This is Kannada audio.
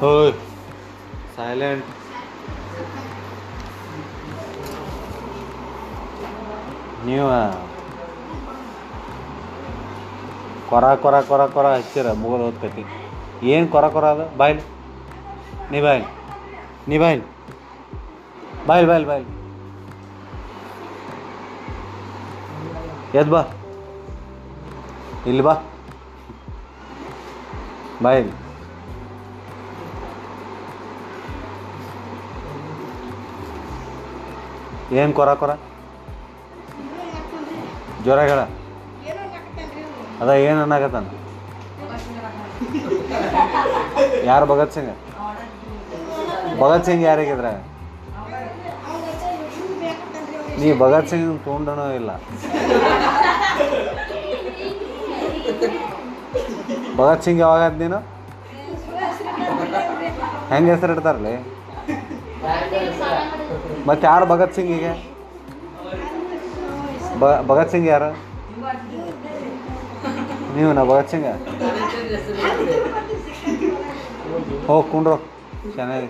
ಹೋಯ್ ಸೈಲೆಂಟ್ ನೀವು ಕೊರ ಕೊರ ಕೊರ ಕೊರ ಹಚ್ಚಿರ ಮುಗಿದು ಹೋಗ್ತೈತಿ ಏನು ಕೊರ ಕೊರ ಅದು ಬಾಯ್ಲಿ ನೀ ಬಾಯ್ಲಿ ನೀ ಬಾಯ್ಲಿ ಬಾಯ್ಲಿ ಬಾಯ್ಲಿ ಬಾಯ್ಲಿ ಎದ್ ಬಾ ಇಲ್ಲಿ ಬಾ ಬಾಯ್ಲಿ ಏನು ಕೊರ ಕೊರ? ಜ್ವರ ಹೇಳ. ಅದ ಏನು ಅನ್ನಾಗತ್ತಾನ ಯಾರು ಭಗತ್ ಸಿಂಗ್? ಭಗತ್ ಸಿಂಗ್ ಯಾರಿಗಿದ್ರ? ನೀ ಭಗತ್ ಸಿಂಗ್ ತೊಗೊಂಡನೂ ಇಲ್ಲ. ಭಗತ್ ಸಿಂಗ್ ಯಾವಾಗ ನೀನು? ಹೆಂಗೆ ಹೆಸರು ಇಡ್ತಾರಲಿ ಮತ್ತೆ ಯಾರು ಭಗತ್ ಸಿಂಗ್ ಭಗತ್ ಸಿಂಗ್ ಯಾರು? ನೀವು ನಾ ಭಗತ್ ಸಿಂಗ? ಹೋಗಿ ಕುಂಡ್ರೋ ಚೆನ್ನಾಗಿ.